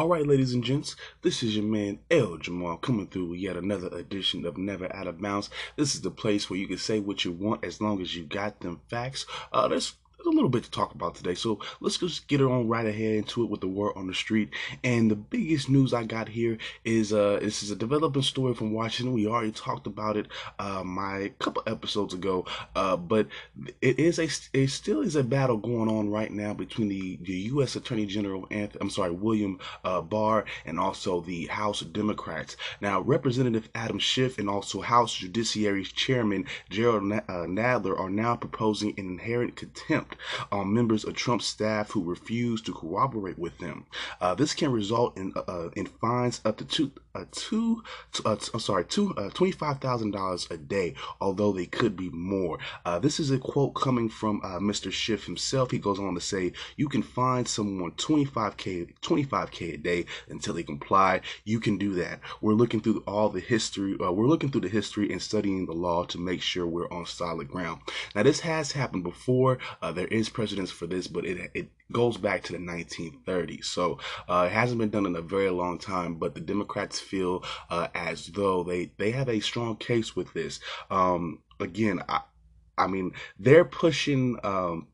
All right, ladies and gents, this is your man El Jamal coming through with yet another edition of Never Out of Bounds. This is the place where you can say what you want as long as you got them facts. Uh, there's a little bit to talk about today. So let's just get it on right ahead into it with the word on the street. And the biggest news I got here is uh this is a developing story from Washington. We already talked about it uh my couple episodes ago. Uh but it is a it still is a battle going on right now between the, the US Attorney General Anthony, I'm sorry, William uh, Barr and also the House Democrats. Now Representative Adam Schiff and also House Judiciary Chairman Gerald uh, Nadler are now proposing an inherent contempt on members of Trump's staff who refuse to cooperate with them. Uh, this can result in uh, uh in fines up to two uh, two uh, I'm sorry two uh, twenty five thousand dollars a day, although they could be more. Uh, this is a quote coming from uh, Mr. Schiff himself. He goes on to say, "You can find someone twenty five k twenty five k a day until they comply. You can do that. We're looking through all the history. Uh, we're looking through the history and studying the law to make sure we're on solid ground. Now this has happened before. Uh, there is precedence for this, but it it goes back to the 1930s. So uh, it hasn't been done in a very long time. But the Democrats feel uh, as though they they have a strong case with this. Um, again, I, I mean, they're pushing um,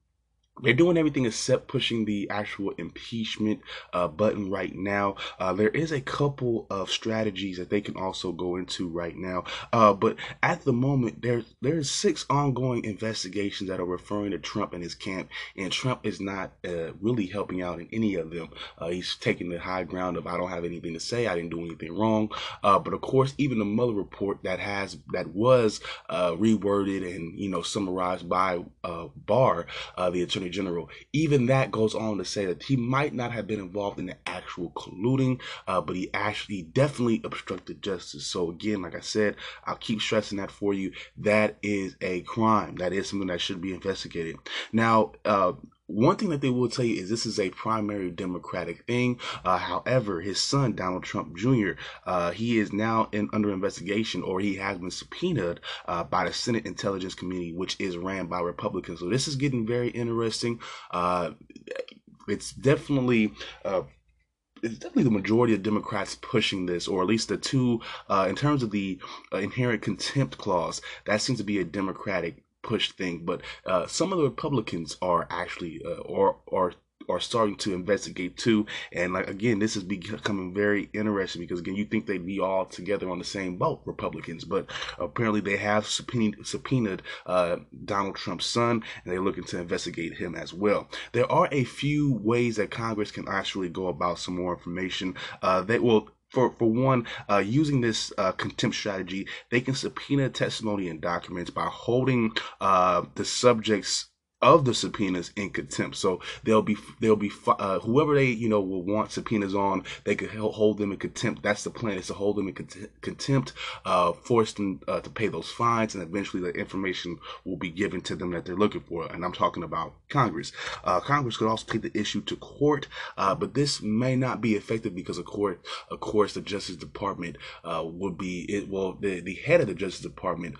they're doing everything except pushing the actual impeachment uh, button right now. Uh, there is a couple of strategies that they can also go into right now, uh, but at the moment, there's there's six ongoing investigations that are referring to Trump and his camp, and Trump is not uh, really helping out in any of them. Uh, he's taking the high ground of I don't have anything to say, I didn't do anything wrong. Uh, but of course, even the Mueller report that has that was reworded and you know summarized by Barr, the attorney Attorney General. Even that goes on to say that he might not have been involved in the actual colluding, uh, but he actually definitely obstructed justice. So again, like I said, I'll keep stressing that for you. That is a crime. That is something that should be investigated. Now, uh, one thing that they will tell you is this is a primary Democratic thing. Uh, however, his son Donald Trump Jr. Uh, he is now in under investigation, or he has been subpoenaed uh, by the Senate Intelligence Committee, which is ran by Republicans. So this is getting very interesting. Uh, it's definitely uh, it's definitely the majority of Democrats pushing this, or at least the two, uh, in terms of the uh, inherent contempt clause, that seems to be a Democratic push thing, but uh, some of the Republicans are actually uh, or are are starting to investigate too. And like again, this is becoming very interesting because again, you think they'd be all together on the same boat, Republicans, but apparently they have subpoenaed, subpoenaed uh, Donald Trump's son, and they're looking to investigate him as well. There are a few ways that Congress can actually go about some more information. Uh, they will for for one, uh, using this uh, contempt strategy, they can subpoena testimony and documents by holding uh, the subjects of the subpoenas in contempt. So they'll be they'll be uh, whoever they you know will want subpoenas on, they could hold them in contempt. That's the plan is to hold them in contempt, uh, force them uh, to pay those fines, and eventually the information will be given to them that they're looking for. And I'm talking about Congress. Uh, Congress could also take the issue to court, uh, but this may not be effective because of court. Of course, the Justice Department uh, would be it. Well, the the head of the Justice Department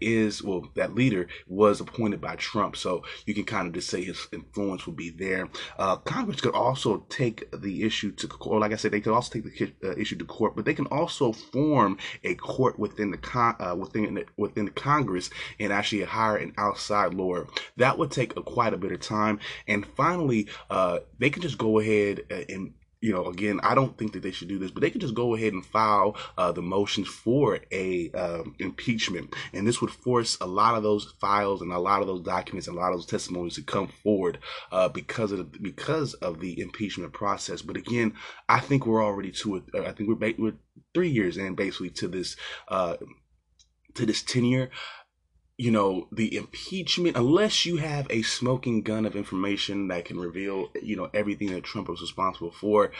is well that leader was appointed by Trump. So you can kind of just say his influence would be there. Uh, Congress could also take the issue to court. Like I said, they could also take the uh, issue to court, but they can also form a court within the con- uh, within the, within the Congress and actually hire an outside lawyer. That would take a, quite a bit of time. And finally, uh, they can just go ahead uh, and you know, again, I don't think that they should do this, but they could just go ahead and file uh, the motions for a um, impeachment, and this would force a lot of those files and a lot of those documents and a lot of those testimonies to come forward uh, because of the, because of the impeachment process. But again, I think we're already to. I think we're we're three years in basically to this uh, to this tenure you know, the impeachment, unless you have a smoking gun of information that can reveal, you know, everything that Trump was responsible for,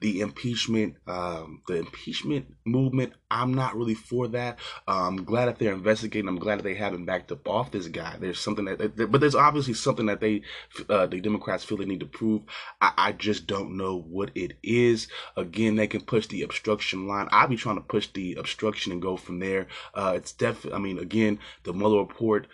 the impeachment, um, the impeachment movement. I'm not really for that. I'm glad that they're investigating. I'm glad that they haven't backed up off this guy. There's something that, but there's obviously something that they, uh, the Democrats feel they need to prove. I, I, just don't know what it is. Again, they can push the obstruction line. I'll be trying to push the obstruction and go from there. Uh, it's definitely, I mean, again, the Mueller report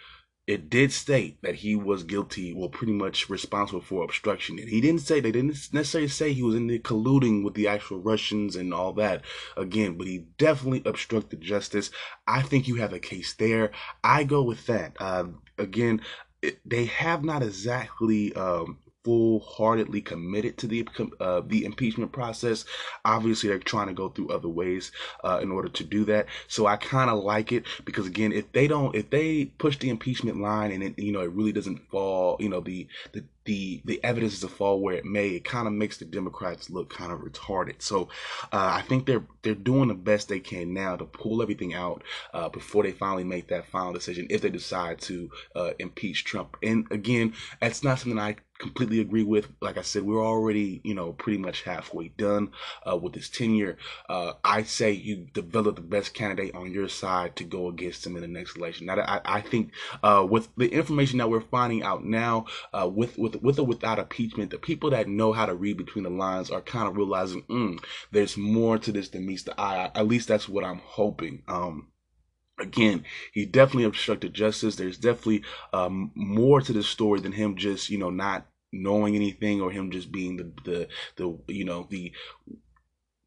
it did state that he was guilty, well, pretty much responsible for obstruction. And he didn't say, they didn't necessarily say he was in there colluding with the actual Russians and all that again, but he definitely obstructed justice. I think you have a case there. I go with that. Uh, again, it, they have not exactly um, full-heartedly committed to the uh, the impeachment process. Obviously, they're trying to go through other ways uh, in order to do that. So I kind of like it because again, if they don't, if they push the impeachment line and it, you know, it really doesn't fall, you know, the the the the evidence to fall where it may, it kind of makes the Democrats look kind of retarded. So uh, I think they're they're doing the best they can now to pull everything out uh, before they finally make that final decision if they decide to uh, impeach Trump. And again, that's not something I completely agree with. Like I said, we're already, you know, pretty much halfway done uh, with this tenure. Uh, I say you develop the best candidate on your side to go against him in the next election. Now, I, I think uh, with the information that we're finding out now, uh, with with with or without impeachment, the people that know how to read between the lines are kind of realizing, mm, there's more to this than meets the eye. At least that's what I'm hoping. Um, again, he definitely obstructed justice. There's definitely um, more to this story than him just, you know, not knowing anything or him just being the the the you know the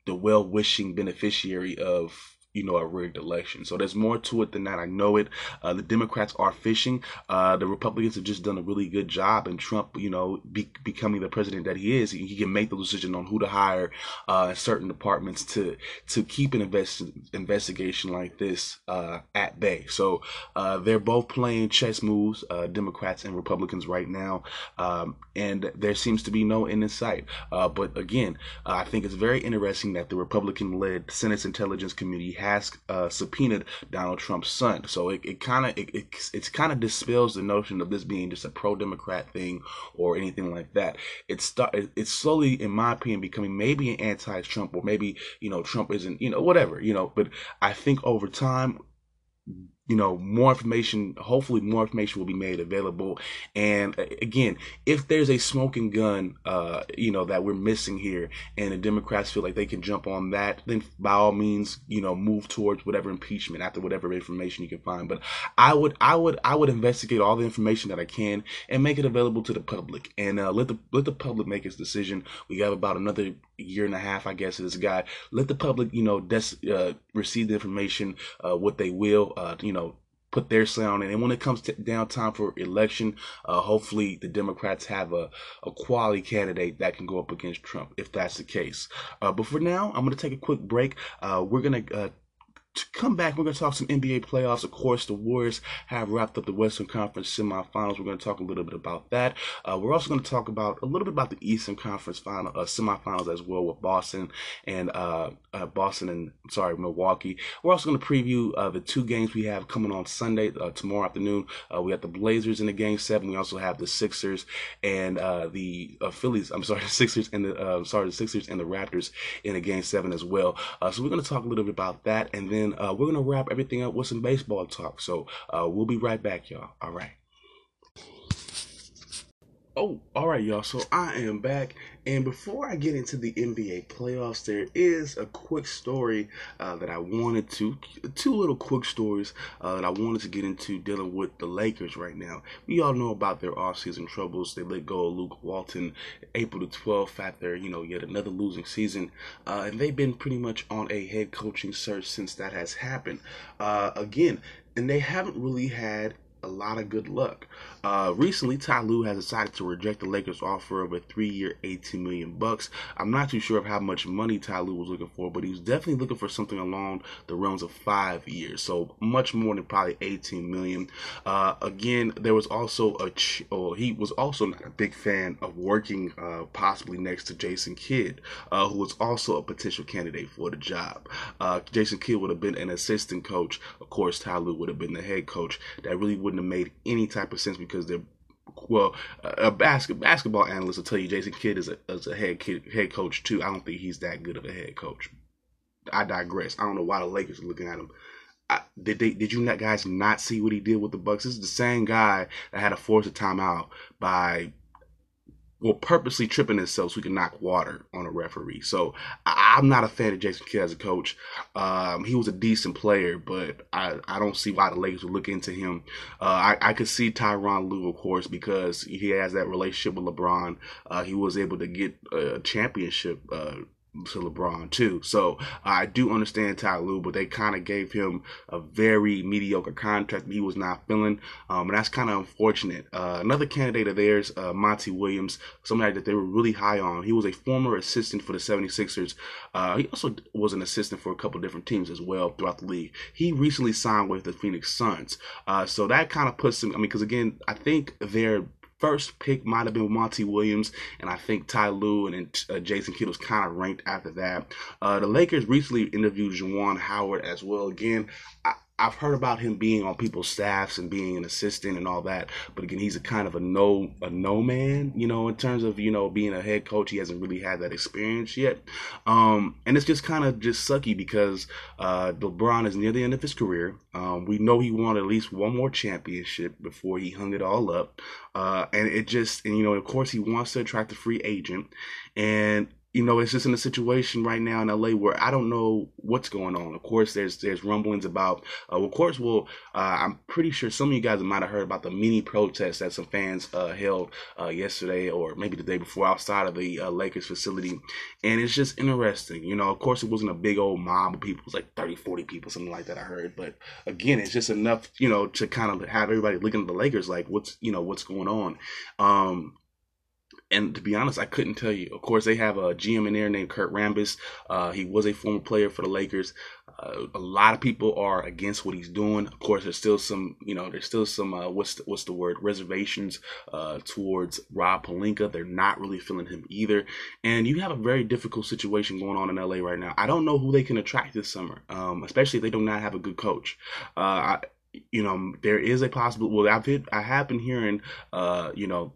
the well wishing beneficiary of you know, a rigged election. So there's more to it than that. I know it. Uh, the Democrats are fishing. Uh, the Republicans have just done a really good job, and Trump, you know, be, becoming the president that he is, he, can make the decision on who to hire uh, certain departments to to keep an invest, investigation like this uh, at bay. So uh, they're both playing chess moves, uh, Democrats and Republicans right now, um, and there seems to be no end in sight. but again, I think it's very interesting that the Republican-led Senate Intelligence Committee has uh, subpoenaed Donald Trump's son. So it, it kind of it, it it's kind of dispels the notion of this being just a pro-Democrat thing or anything like that. It's start it's slowly, in my opinion, becoming maybe an anti-Trump or maybe you know Trump isn't you know whatever you know. But I think over time you know, more information, hopefully more information will be made available. And uh, again, if there's a smoking gun, uh, you know, that we're missing here and the Democrats feel like they can jump on that, then by all means, you know, move towards whatever impeachment after whatever information you can find. But I would, I would, I would investigate all the information that I can and make it available to the public and uh, let the, let the public make its decision. We have about another year and a half, I guess, of this guy. Let the public, you know, des- uh, receive the information, uh, what they will, uh, you know, put their on it. And when it comes to down time for election, uh, hopefully the Democrats have a, a quality candidate that can go up against Trump, if that's the case. Uh, but for now, I'm going to take a quick break. Uh, we're going to uh, to come back, we're going to talk some NBA playoffs. Of course, the Warriors have wrapped up the Western Conference semifinals. We're going to talk a little bit about that. Uh, we're also going to talk about a little bit about the Eastern Conference final uh, semifinals as well with Boston and uh, uh Boston and sorry Milwaukee. We're also going to preview uh, the two games we have coming on Sunday uh, tomorrow afternoon. we have the Blazers in the game seven. We also have the Sixers and the Phillies. I'm sorry, the Sixers and the sorry the Sixers and the Raptors in the game seven as well. so we're going to talk a little bit about that and then uh, we're gonna wrap everything up with some baseball talk. So uh, we'll be right back, y'all. All right. Oh, all right, y'all. So I am back, and before I get into the NBA playoffs, there is a quick story uh, that I wanted to, two little quick stories uh, that I wanted to get into dealing with the Lakers right now. We all know about their offseason troubles. They let go of Luke Walton April the 12th after, you know, yet another losing season, uh, and they've been pretty much on a head coaching search since that has happened. Uh, again, and they haven't really had a lot of good luck. Uh, recently, Ty Lue has decided to reject the Lakers' offer of a three-year, 18 million bucks. I'm not too sure of how much money Ty Lue was looking for, but he was definitely looking for something along the realms of five years, so much more than probably 18 million. Uh, again, there was also a ch- oh, he was also not a big fan of working uh, possibly next to Jason Kidd, uh, who was also a potential candidate for the job. Uh, Jason Kidd would have been an assistant coach. Of course, Ty Lue would have been the head coach. That really wouldn't have made any type of sense because they're well, a basket, basketball analyst will tell you Jason Kidd is a, is a head kid, head coach too. I don't think he's that good of a head coach. I digress. I don't know why the Lakers are looking at him. I, did they? Did you not guys not see what he did with the Bucks? This is the same guy that had to force a timeout by will purposely tripping himself so he can knock water on a referee. So I, am not a fan of Jason Kidd as a coach. Um, he was a decent player, but I, I don't see why the Lakers would look into him. Uh, I, I could see Tyronn Lue, of course, because he has that relationship with LeBron. Uh, he was able to get a championship uh, to LeBron too. So I do understand Ty Lue, but they kind of gave him a very mediocre contract he was not feeling. Um, and that's kind of unfortunate. Uh, another candidate of theirs, uh, Monty Williams, somebody that they were really high on. He was a former assistant for the 76ers. Uh, he also was an assistant for a couple different teams as well throughout the league. He recently signed with the Phoenix Suns. Uh, so that kind of puts him, I mean, because again, I think they're first pick might have been Monty Williams, and I think Ty Lue and uh, Jason Kidd was kind of ranked after that. Uh, the Lakers recently interviewed Juwan Howard as well. Again, I, I've heard about him being on people's staffs and being an assistant and all that, but again, he's a kind of a no a no man, you know, in terms of you know being a head coach. He hasn't really had that experience yet, um, and it's just kind of just sucky because uh, LeBron is near the end of his career. Um, we know he won at least one more championship before he hung it all up, uh, and it just and you know of course he wants to attract a free agent, and you know, it's just in a situation right now in LA where I don't know what's going on. Of course, there's there's rumblings about. Uh, of course, well, uh, I'm pretty sure some of you guys might have heard about the mini protest that some fans uh, held uh, yesterday or maybe the day before outside of the uh, Lakers facility, and it's just interesting. You know, of course, it wasn't a big old mob of people. It was like 30, 40 people, something like that. I heard, but again, it's just enough, you know, to kind of have everybody looking at the Lakers like, what's you know what's going on. Um, and to be honest, I couldn't tell you. Of course, they have a GM in there named Kurt Rambis. Uh, he was a former player for the Lakers. Uh, a lot of people are against what he's doing. Of course, there's still some, you know, there's still some uh, what's the, what's the word reservations uh, towards Rob Pelinka. They're not really feeling him either, and you have a very difficult situation going on in LA right now. I don't know who they can attract this summer, um, especially if they do not have a good coach. Uh, I, you know, there is a possible. Well, I've hit, I have been hearing, uh, you know,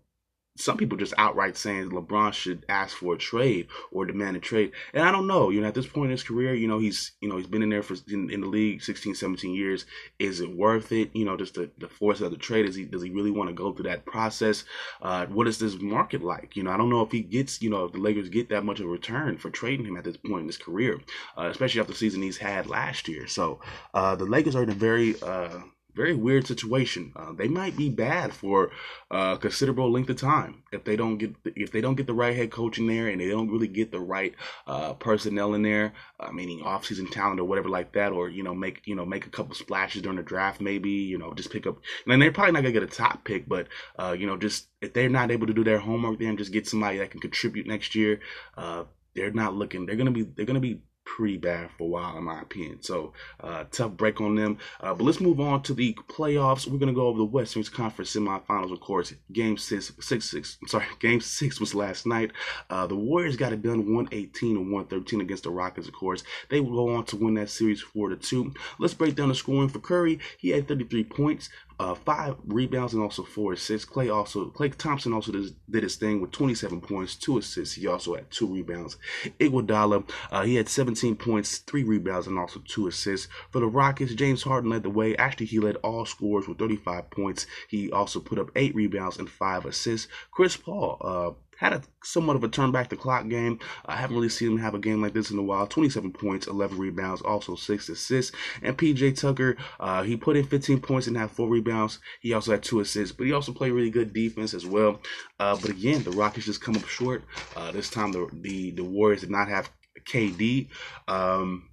some people just outright saying LeBron should ask for a trade or demand a trade. And I don't know, you know, at this point in his career, you know, he's, you know, he's been in there for in, in the league 16, 17 years. Is it worth it? You know, just the, the force of the trade. Is he, does he really want to go through that process? Uh, what is this market like? You know, I don't know if he gets, you know, if the Lakers get that much of a return for trading him at this point in his career, uh, especially after the season he's had last year. So, uh, the Lakers are in a very, uh, very weird situation. Uh, they might be bad for a considerable length of time if they don't get the, if they don't get the right head coach in there and they don't really get the right uh, personnel in there, uh, meaning offseason talent or whatever like that, or you know make you know make a couple splashes during the draft, maybe you know just pick up. And they're probably not gonna get a top pick, but uh, you know just if they're not able to do their homework there and just get somebody that can contribute next year, uh, they're not looking. They're gonna be they're gonna be pretty bad for a while, in my opinion. So, uh, tough break on them. Uh, but let's move on to the playoffs. We're gonna go over the Western Conference semifinals, of course. Game six, six, six. I'm sorry, game six was last night. Uh, the Warriors got it done 118 and 113 against the Rockets, of course. They will go on to win that series four to two. Let's break down the scoring for Curry. He had 33 points, uh, five rebounds and also four assists. Klay also Klay Thompson also did, did, his thing with 27 points, two assists. He also had two rebounds. Iguodala uh, he had 17 points, three rebounds and also two assists. For the Rockets, James Harden led the way. Actually, he led all scorers with 35 points. He also put up eight rebounds and five assists. Chris Paul uh, had a somewhat of a turn back the clock game. I haven't really seen him have a game like this in a while. 27 points, 11 rebounds, also six assists. And PJ Tucker, uh, he put in 15 points and had four rebounds. He also had two assists, but he also played really good defense as well. Uh, but again, the Rockets just come up short. Uh, this time, the, the the Warriors did not have KD. Um,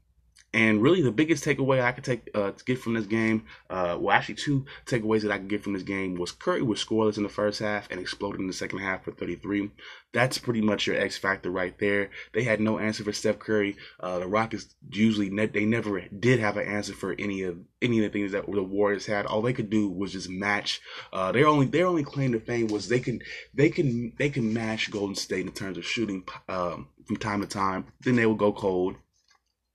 and really, the biggest takeaway I could take uh, get from this game, uh, well, actually, two takeaways that I could get from this game was Curry was scoreless in the first half and exploded in the second half for 33. That's pretty much your X factor right there. They had no answer for Steph Curry. Uh, the Rockets usually ne- they never did have an answer for any of any of the things that the Warriors had. All they could do was just match. Uh, their only their only claim to fame was they can they can they can match Golden State in terms of shooting um, from time to time. Then they will go cold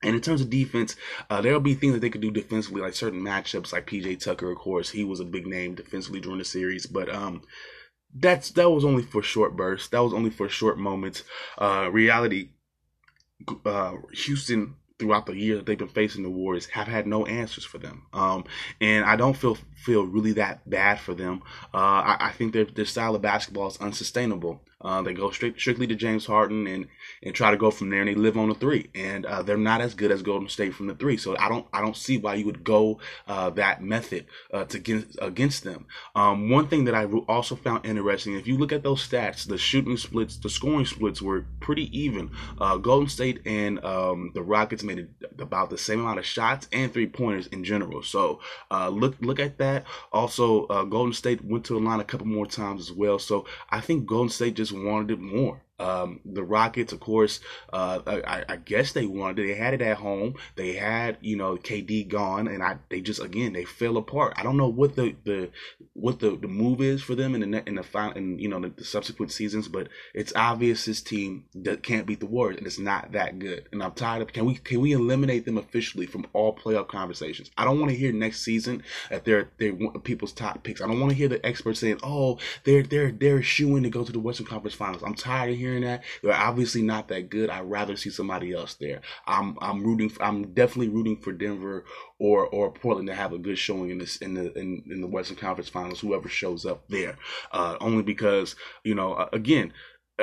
and in terms of defense, uh, there'll be things that they could do defensively, like certain matchups, like PJ Tucker, of course, he was a big name defensively during the series, but um, that's that was only for short bursts. That was only for short moments. Uh, reality, uh, Houston throughout the year that they've been facing the Warriors have had no answers for them. Um, and I don't feel feel really that bad for them. Uh, I, I, think their, their style of basketball is unsustainable. Uh, they go straight strictly to James Harden and and try to go from there, and they live on the three. And uh, they're not as good as Golden State from the three. So I don't I don't see why you would go uh, that method uh, to against against them. Um, one thing that I also found interesting, if you look at those stats, the shooting splits, the scoring splits were pretty even. Uh, Golden State and um, the Rockets made about the same amount of shots and three pointers in general. So uh, look look at that. Also, Golden State went to the line a couple more times as well. So I think Golden State just wanted it more. Um, the Rockets, of course, uh, I, I, guess they wanted. They had it at home. They had, you know, KD gone, and I they just again they fell apart. I don't know what the the what the, the move is for them in the in the final and you know the, the subsequent seasons, but it's obvious this team that can't beat the Warriors, and it's not that good. And I'm tired of can we can we eliminate them officially from all playoff conversations? I don't want to hear next season that they're they're people's top picks. I don't want to hear the experts saying, oh, they're they're they're shooing to go to the Western Conference Finals. I'm tired of hearing that. They're obviously not that good. I'd rather see somebody else there. I'm I'm rooting. For, I'm definitely rooting for Denver or or Portland to have a good showing in this in the in, in the Western Conference Finals. Whoever shows up there, uh, only because you know again.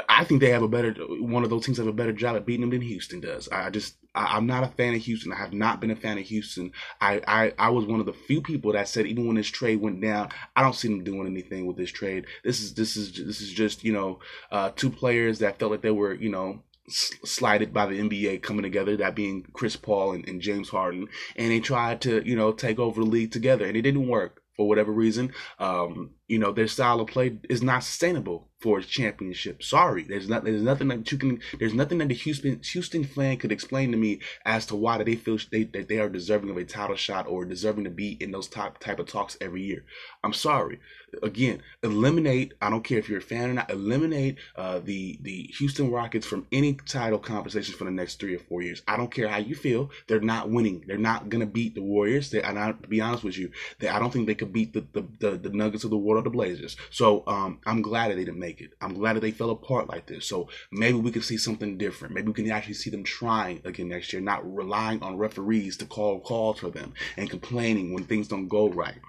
I think they have a better one of those teams have a better job at beating them than Houston does. I just I, am not a fan of Houston. I have not been a fan of Houston. I, I, I was one of the few people that said even when this trade went down, I don't see them doing anything with this trade. This is this is this is just you know uh, two players that felt like they were you know slighted by the NBA coming together, that being Chris Paul and, and James Harden, and they tried to you know take over the league together, and it didn't work for whatever reason. Um, you know their style of play is not sustainable for a championship. Sorry, there's not there's nothing that you can there's nothing that the Houston Houston fan could explain to me as to why they feel they that they are deserving of a title shot or deserving to be in those top type of talks every year. I'm sorry. Again, eliminate. I don't care if you're a fan or not. Eliminate uh, the the Houston Rockets from any title conversations for the next three or four years. I don't care how you feel. They're not winning. They're not gonna beat the Warriors. They, and I, to be honest with you, they, I don't think they could beat the the, the, the Nuggets of the world or the Blazers. So um, I'm glad that they didn't make make it. I'm glad that they fell apart like this. So maybe we can see something different. Maybe we can actually see them trying again next year, not relying on referees to call calls for them and complaining when things don't go right.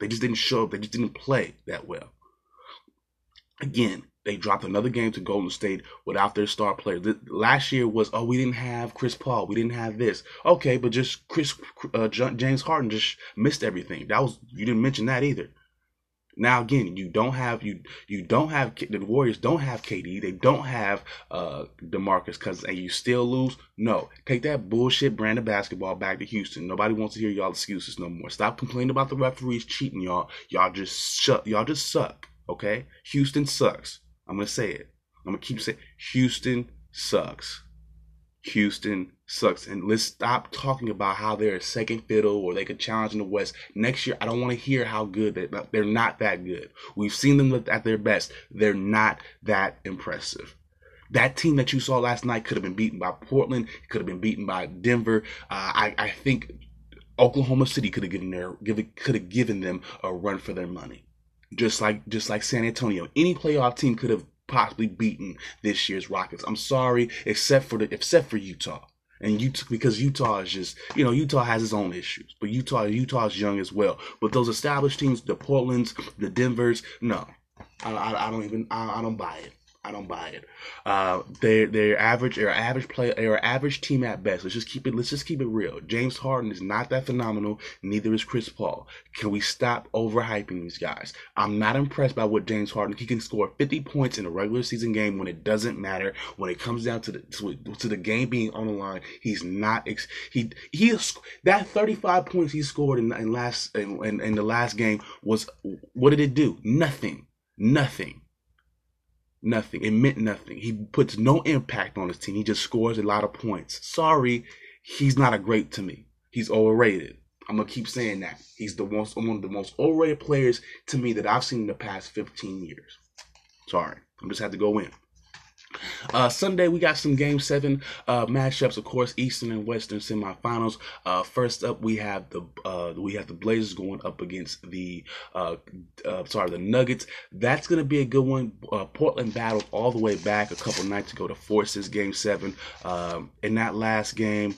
They just didn't show up. They just didn't play that well. Again, they dropped another game to Golden State without their star player. last year was, oh, we didn't have Chris Paul, we didn't have this. Okay, but just Chris uh, James Harden just missed everything. That was you didn't mention that either. Now again, you don't have you you don't have the Warriors don't have KD. They don't have uh DeMarcus Cousins, and you still lose. No, take that bullshit brand of basketball back to Houston. Nobody wants to hear y'all excuses no more. Stop complaining about the referees cheating y'all. Y'all just shut. Y'all just suck. Okay, Houston sucks. I'm gonna say it. I'm gonna keep saying Houston sucks. Houston sucks. And let's stop talking about how they're a second fiddle or they could challenge in the West. Next year, I don't want to hear how good they, they're not that good. We've seen them at their best. They're not that impressive. That team that you saw last night could have been beaten by Portland, could have been beaten by Denver. Uh, I, I think Oklahoma City could have given their could have given them a run for their money. Just like just like San Antonio. Any playoff team could have possibly beaten this year's Rockets. I'm sorry, except for the except for Utah. And Utah, because Utah is just, you know, Utah has its own issues, but Utah, Utah's young as well. But those established teams, the Portlands, the Denvers, no, I, I, I don't even, I, I don't buy it. I don't buy it. Uh, they they're average. They're average play. They're average team at best. Let's just keep it. Let's just keep it real. James Harden is not that phenomenal. Neither is Chris Paul. Can we stop overhyping these guys? I'm not impressed by what James Harden. He can score 50 points in a regular season game when it doesn't matter. When it comes down to the to, to the game being on the line, he's not. Ex, he he that 35 points he scored in, in last in, in, in the last game was what did it do? Nothing. Nothing nothing. It meant nothing. He puts no impact on his team. He just scores a lot of points. Sorry, he's not a great to me. He's overrated. I'm gonna keep saying that. He's the most one of the most overrated players to me that I've seen in the past 15 years. Sorry, I'm just had to go in. Uh, Sunday we got some Game Seven uh, matchups, of course, Eastern and Western semifinals. Uh, first up, we have the uh, we have the Blazers going up against the uh, uh, sorry the Nuggets. That's gonna be a good one. Portland battled all the way back a couple nights ago to force this Game Seven. Um, in that last game,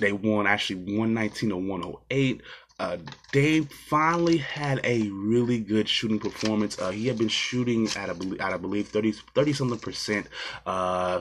they won actually 119 to 108. Uh, Dame finally had a really good shooting performance. Uh, he had been shooting at, a, at I believe, 30, 30 something percent, uh,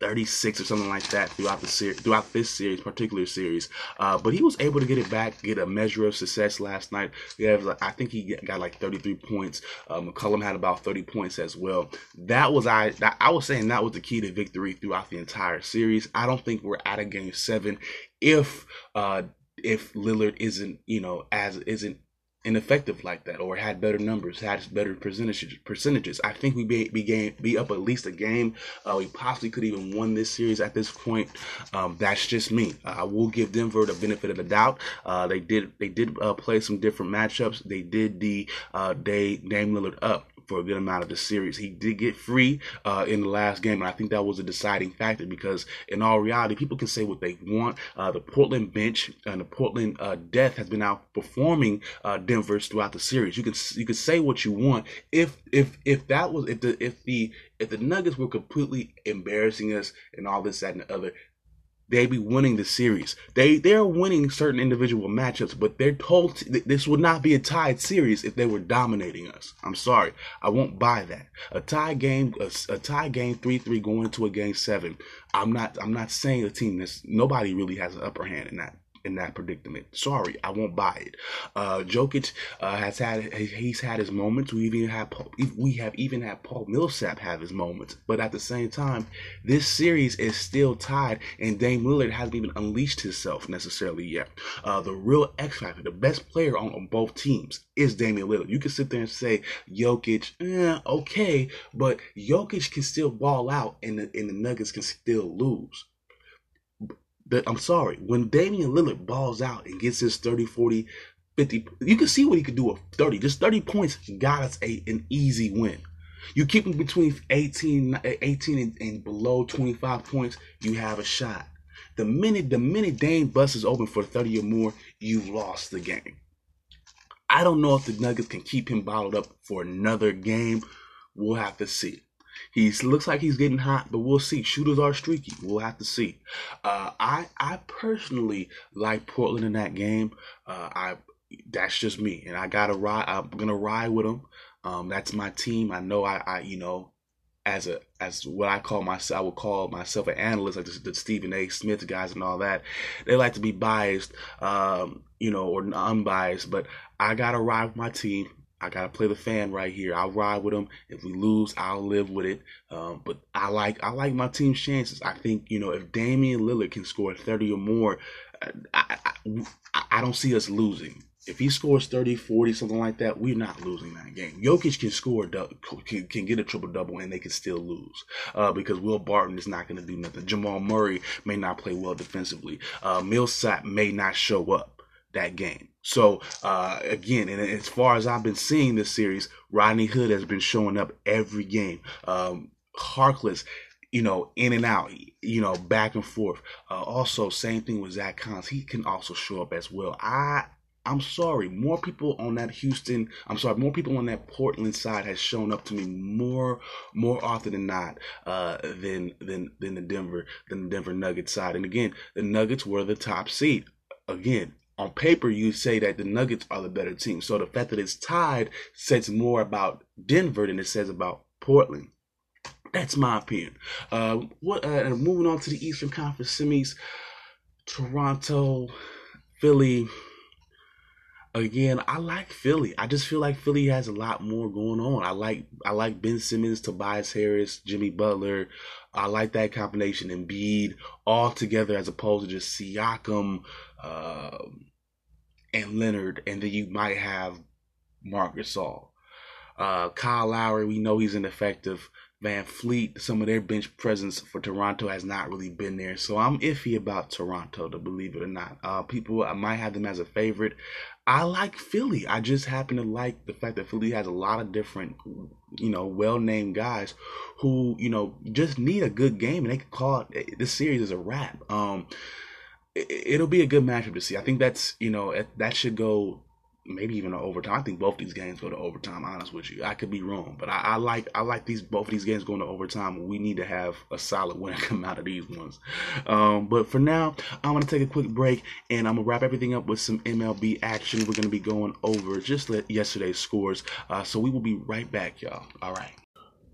36 or something like that throughout the series, throughout this series, particular series. Uh, but he was able to get it back, get a measure of success last night. Yeah, I think he got like 33 points. Uh, McCollum had about 30 points as well. That was I. That, I was saying that was the key to victory throughout the entire series. I don't think we're at a game seven if uh, if Lillard isn't you know as isn't ineffective like that or had better numbers, had better percentages. Percentages. I think we be be, game, be up at least a game. Uh, we possibly could even won this series at this point. Um, that's just me. Uh, I will give Denver the benefit of the doubt. Uh, they did they did uh, play some different matchups. They did the uh, day Dame Lillard up for a good amount of the series. He did get free uh, in the last game, and I think that was a deciding factor because, in all reality, people can say what they want. Uh, the Portland bench and the Portland uh, Death has been outperforming uh, Denver's throughout the series. You can you can say what you want. If if if that was if the if the if the Nuggets were completely embarrassing us and all this that and the other, they be winning the series. They they're winning certain individual matchups, but they're told to, this would not be a tied series if they were dominating us. I'm sorry, I won't buy that. A tie game, a, a tie game, three three going into a game seven. I'm not I'm not saying a team that's nobody really has an upper hand in that in that predicament. Sorry, I won't buy it. Uh, Jokic uh, has had he's had his moments. We even have we have even had Paul Millsap have his moments. But at the same time, this series is still tied, and Dame Lillard hasn't even unleashed himself necessarily yet. Uh, the real X factor, the best player on, on both teams, is Damian Lillard. You can sit there and say Jokic, eh, okay, but Jokic can still ball out, and the, and the Nuggets can still lose that I'm sorry, when Damian Lillard balls out and gets his 30, 40, 50, you can see what he could do with 30. Just 30 points got us a, an easy win. You keep him between 18, 18 and, and below 25 points, you have a shot. The minute the minute Dame busts open for 30 or more, you've lost the game. I don't know if the Nuggets can keep him bottled up for another game. We'll have to see. He looks like he's getting hot, but we'll see. Shooters are streaky. We'll have to see. Uh, I I personally like Portland in that game. Uh, I that's just me, and I gotta ride. I'm gonna ride with them. Um, that's my team. I know I, I you know as a as what I call myself, I would call myself an analyst, like the, the, Stephen A. Smith guys and all that. They like to be biased, um, you know, or unbiased. But I gotta ride with my team. I gotta play the fan right here. I'll ride with them. If we lose, I'll live with it. Um, but I like I like my team's chances. I think you know if Damian Lillard can score thirty or more, I, I, I don't see us losing. If he scores 30, 40, something like that, we're not losing that game. Jokic can score, can, can get a triple double, and they can still lose uh, because Will Barton is not going to do nothing. Jamal Murray may not play well defensively. Uh, Millsap may not show up that game. So uh, again, and as far as I've been seeing this series, Rodney Hood has been showing up every game. Um, Harkless, you know, in and out, you know, back and forth. Uh, also, same thing with Zach Collins. He can also show up as well. I I'm sorry, more people on that Houston, I'm sorry, more people on that Portland side has shown up to me more more often than not uh, than than than the Denver than the Denver Nuggets side. And again, the Nuggets were the top seed. Again, on paper you say that the Nuggets are the better team. So the fact that it's tied says more about Denver than it says about Portland. That's my opinion. Uh, what? Uh, moving on to the Eastern Conference semis, Toronto, Philly. Again, I like Philly. I just feel like Philly has a lot more going on. I like I like Ben Simmons, Tobias Harris, Jimmy Butler. I like that combination, Embiid, all together as opposed to just Siakam, uh, and Leonard, and then you might have Marc Gasol. Uh, Kyle Lowry, we know he's ineffective. VanVleet, some of their bench presence for Toronto has not really been there. So I'm iffy about Toronto, to believe it or not. Uh, people I might have them as a favorite. I like Philly. I just happen to like the fact that Philly has a lot of different, you know, well-named guys who, you know, just need a good game and they can call it, this series is a wrap. Um, it'll be a good matchup to see. I think that's you know that should go maybe even an overtime. I think both these games go to overtime. Honest with you, I could be wrong, but I, I like I like these both of these games going to overtime. We need to have a solid win come out of these ones. Um, but for now, I'm gonna take a quick break and I'm gonna wrap everything up with some MLB action. We're gonna be going over just yesterday's scores. Uh, so we will be right back, y'all. All right.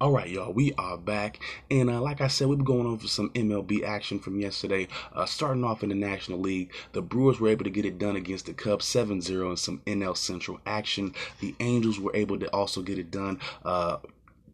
All right, y'all, we are back. And uh, like I said, we've been going over some MLB action from yesterday. Uh, starting off in the National League, the Brewers were able to get it done against the Cubs 7 0 in some NL Central action. The Angels were able to also get it done. Uh,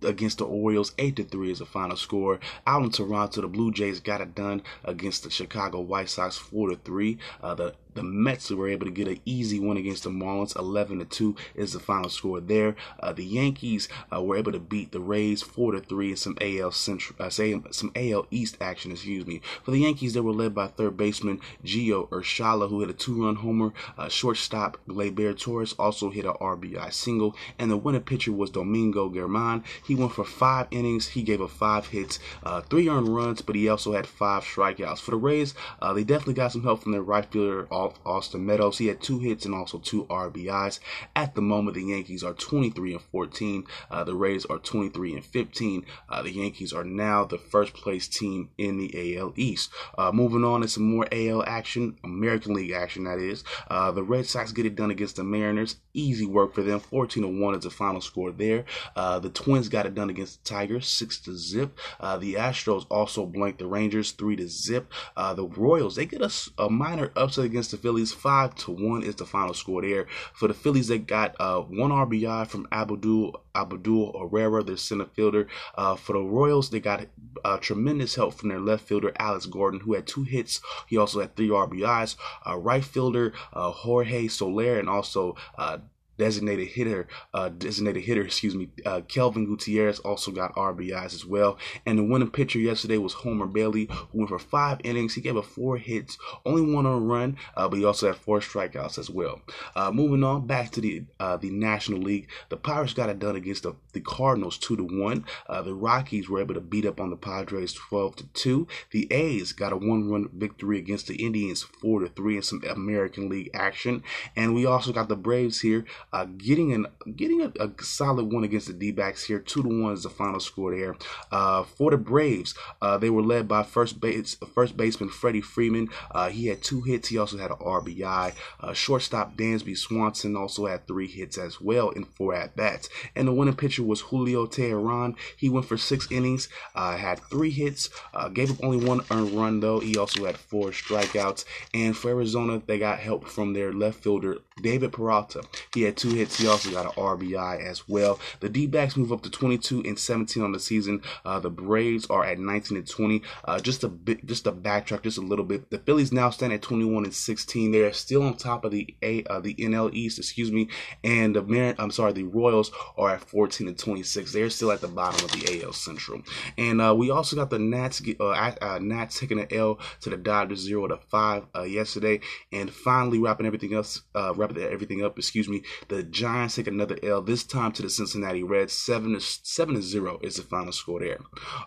against the Orioles, eight to three is the final score. Out in Toronto, the Blue Jays got it done against the Chicago White Sox, four to three. Uh, the the Mets were able to get an easy win against the Marlins. 11 to 2 is the final score there. Uh, the Yankees uh, were able to beat the Rays 4 to 3 in some AL Central, uh, say some AL East action. Excuse me. For the Yankees, they were led by third baseman Gio Urshela, who hit a two-run homer. Uh, shortstop Gleyber Torres also hit a RBI single, and the winning pitcher was Domingo German. He went for five innings. He gave up five hits, uh, three earned runs, but he also had five strikeouts. For the Rays, uh, they definitely got some help from their right fielder. Austin Meadows. He had two hits and also two RBIs. At the moment, the Yankees are 23 and 14. Uh, the Rays are 23 and 15. Uh, the Yankees are now the first place team in the AL East. Uh, moving on to some more AL action, American League action, that is. Uh, the Red Sox get it done against the Mariners. Easy work for them. 14 to 1 is the final score there. Uh, the Twins got it done against the Tigers, 6 to zip. Uh, the Astros also blanked the Rangers, 3 to zip. the Royals, they get a, a minor upset against the Phillies. Five to one is the final score there. For the Phillies, they got uh, one RBI from Abdul Abdul Herrera, their center fielder. Uh, for the Royals, they got uh, tremendous help from their left fielder Alex Gordon, who had two hits. He also had three RBIs. Uh, right fielder uh, Jorge Soler, and also uh, designated hitter, uh, designated hitter, excuse me, uh, Kelvin Gutierrez also got RBIs as well. And the winning pitcher yesterday was Homer Bailey, who went for five innings. He gave up four hits, only one on run, uh, but he also had four strikeouts as well. Uh, moving on back to the uh, the National League, the Pirates got it done against the, the Cardinals two to one. Uh, the Rockies were able to beat up on the Padres twelve to two. The A's got a one run victory against the Indians four to three in some American League action, and we also got the Braves here uh, getting an getting a, a, solid one against the D-backs here. Two to one is the final score there. Uh, for the Braves, uh, they were led by first base first baseman Freddie Freeman. Uh, he had two hits. He also had an RBI. Uh, shortstop Dansby Swanson also had three hits as well in four at bats. And the winning pitcher was Julio Teheran. He went for six innings, uh, had three hits, gave up only one earned run though. He also had four strikeouts. And for Arizona, they got help from their left fielder David Peralta. He had two hits. He also got an RBI as well. The D backs move up to 22 and 17 on the season. Uh, the Braves are at 19 and 20. Uh, just a bit, just a backtrack, just a little bit. The Phillies now stand at 21 and 16. They're still on top of the A, uh, the NL East, excuse me. And the Mar- I'm sorry, the Royals are at 14 and 26. They're still at the bottom of the AL Central. And uh, we also got the Nats, uh, uh, Nats taking an L to the Dodgers, zero to five yesterday. And finally, wrapping everything else, wrapping everything up, excuse me. The Giants take another L, this time to the Cincinnati Reds. 7 to, 7 to 0 is the final score there.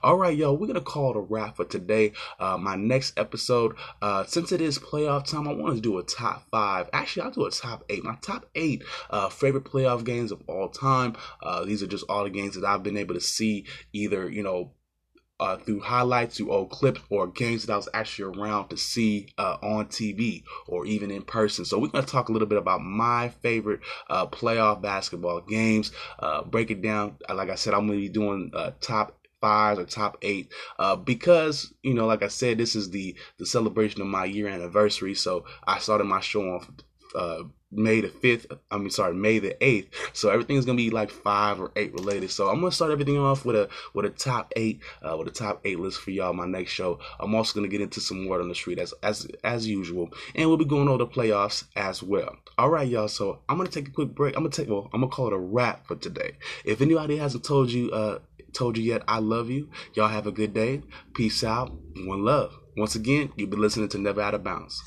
All right, y'all, we're going to call it a wrap for today. Uh, my next episode, uh, since it is playoff time, I want to do a top five. Actually, I'll do a top eight. My top eight uh, favorite playoff games of all time. Uh, these are just all the games that I've been able to see either, you know, uh, through highlights, through old clips, or games that I was actually around to see uh, on TV or even in person. So we're going to talk a little bit about my favorite uh, playoff basketball games. Uh, break it down. Uh, like I said, I'm going to be doing uh, top five or top eight uh, because you know like i said this is the the celebration of my year anniversary so i started my show on uh, May the 5th. I mean, sorry, May the 8th. So everything's going to be like five or eight related. So I'm going to start everything off with a, with a top eight, uh, with a top eight list for y'all. My next show. I'm also going to get into some word on the street as, as, as usual. And we'll be going over the playoffs as well. All right, y'all. So I'm going to take a quick break. I'm going to take, well, I'm going to call it a wrap for today. If anybody hasn't told you, uh, told you yet, I love you. Y'all have a good day. Peace out. One love. Once again, you've been listening to Never Out of Bounds.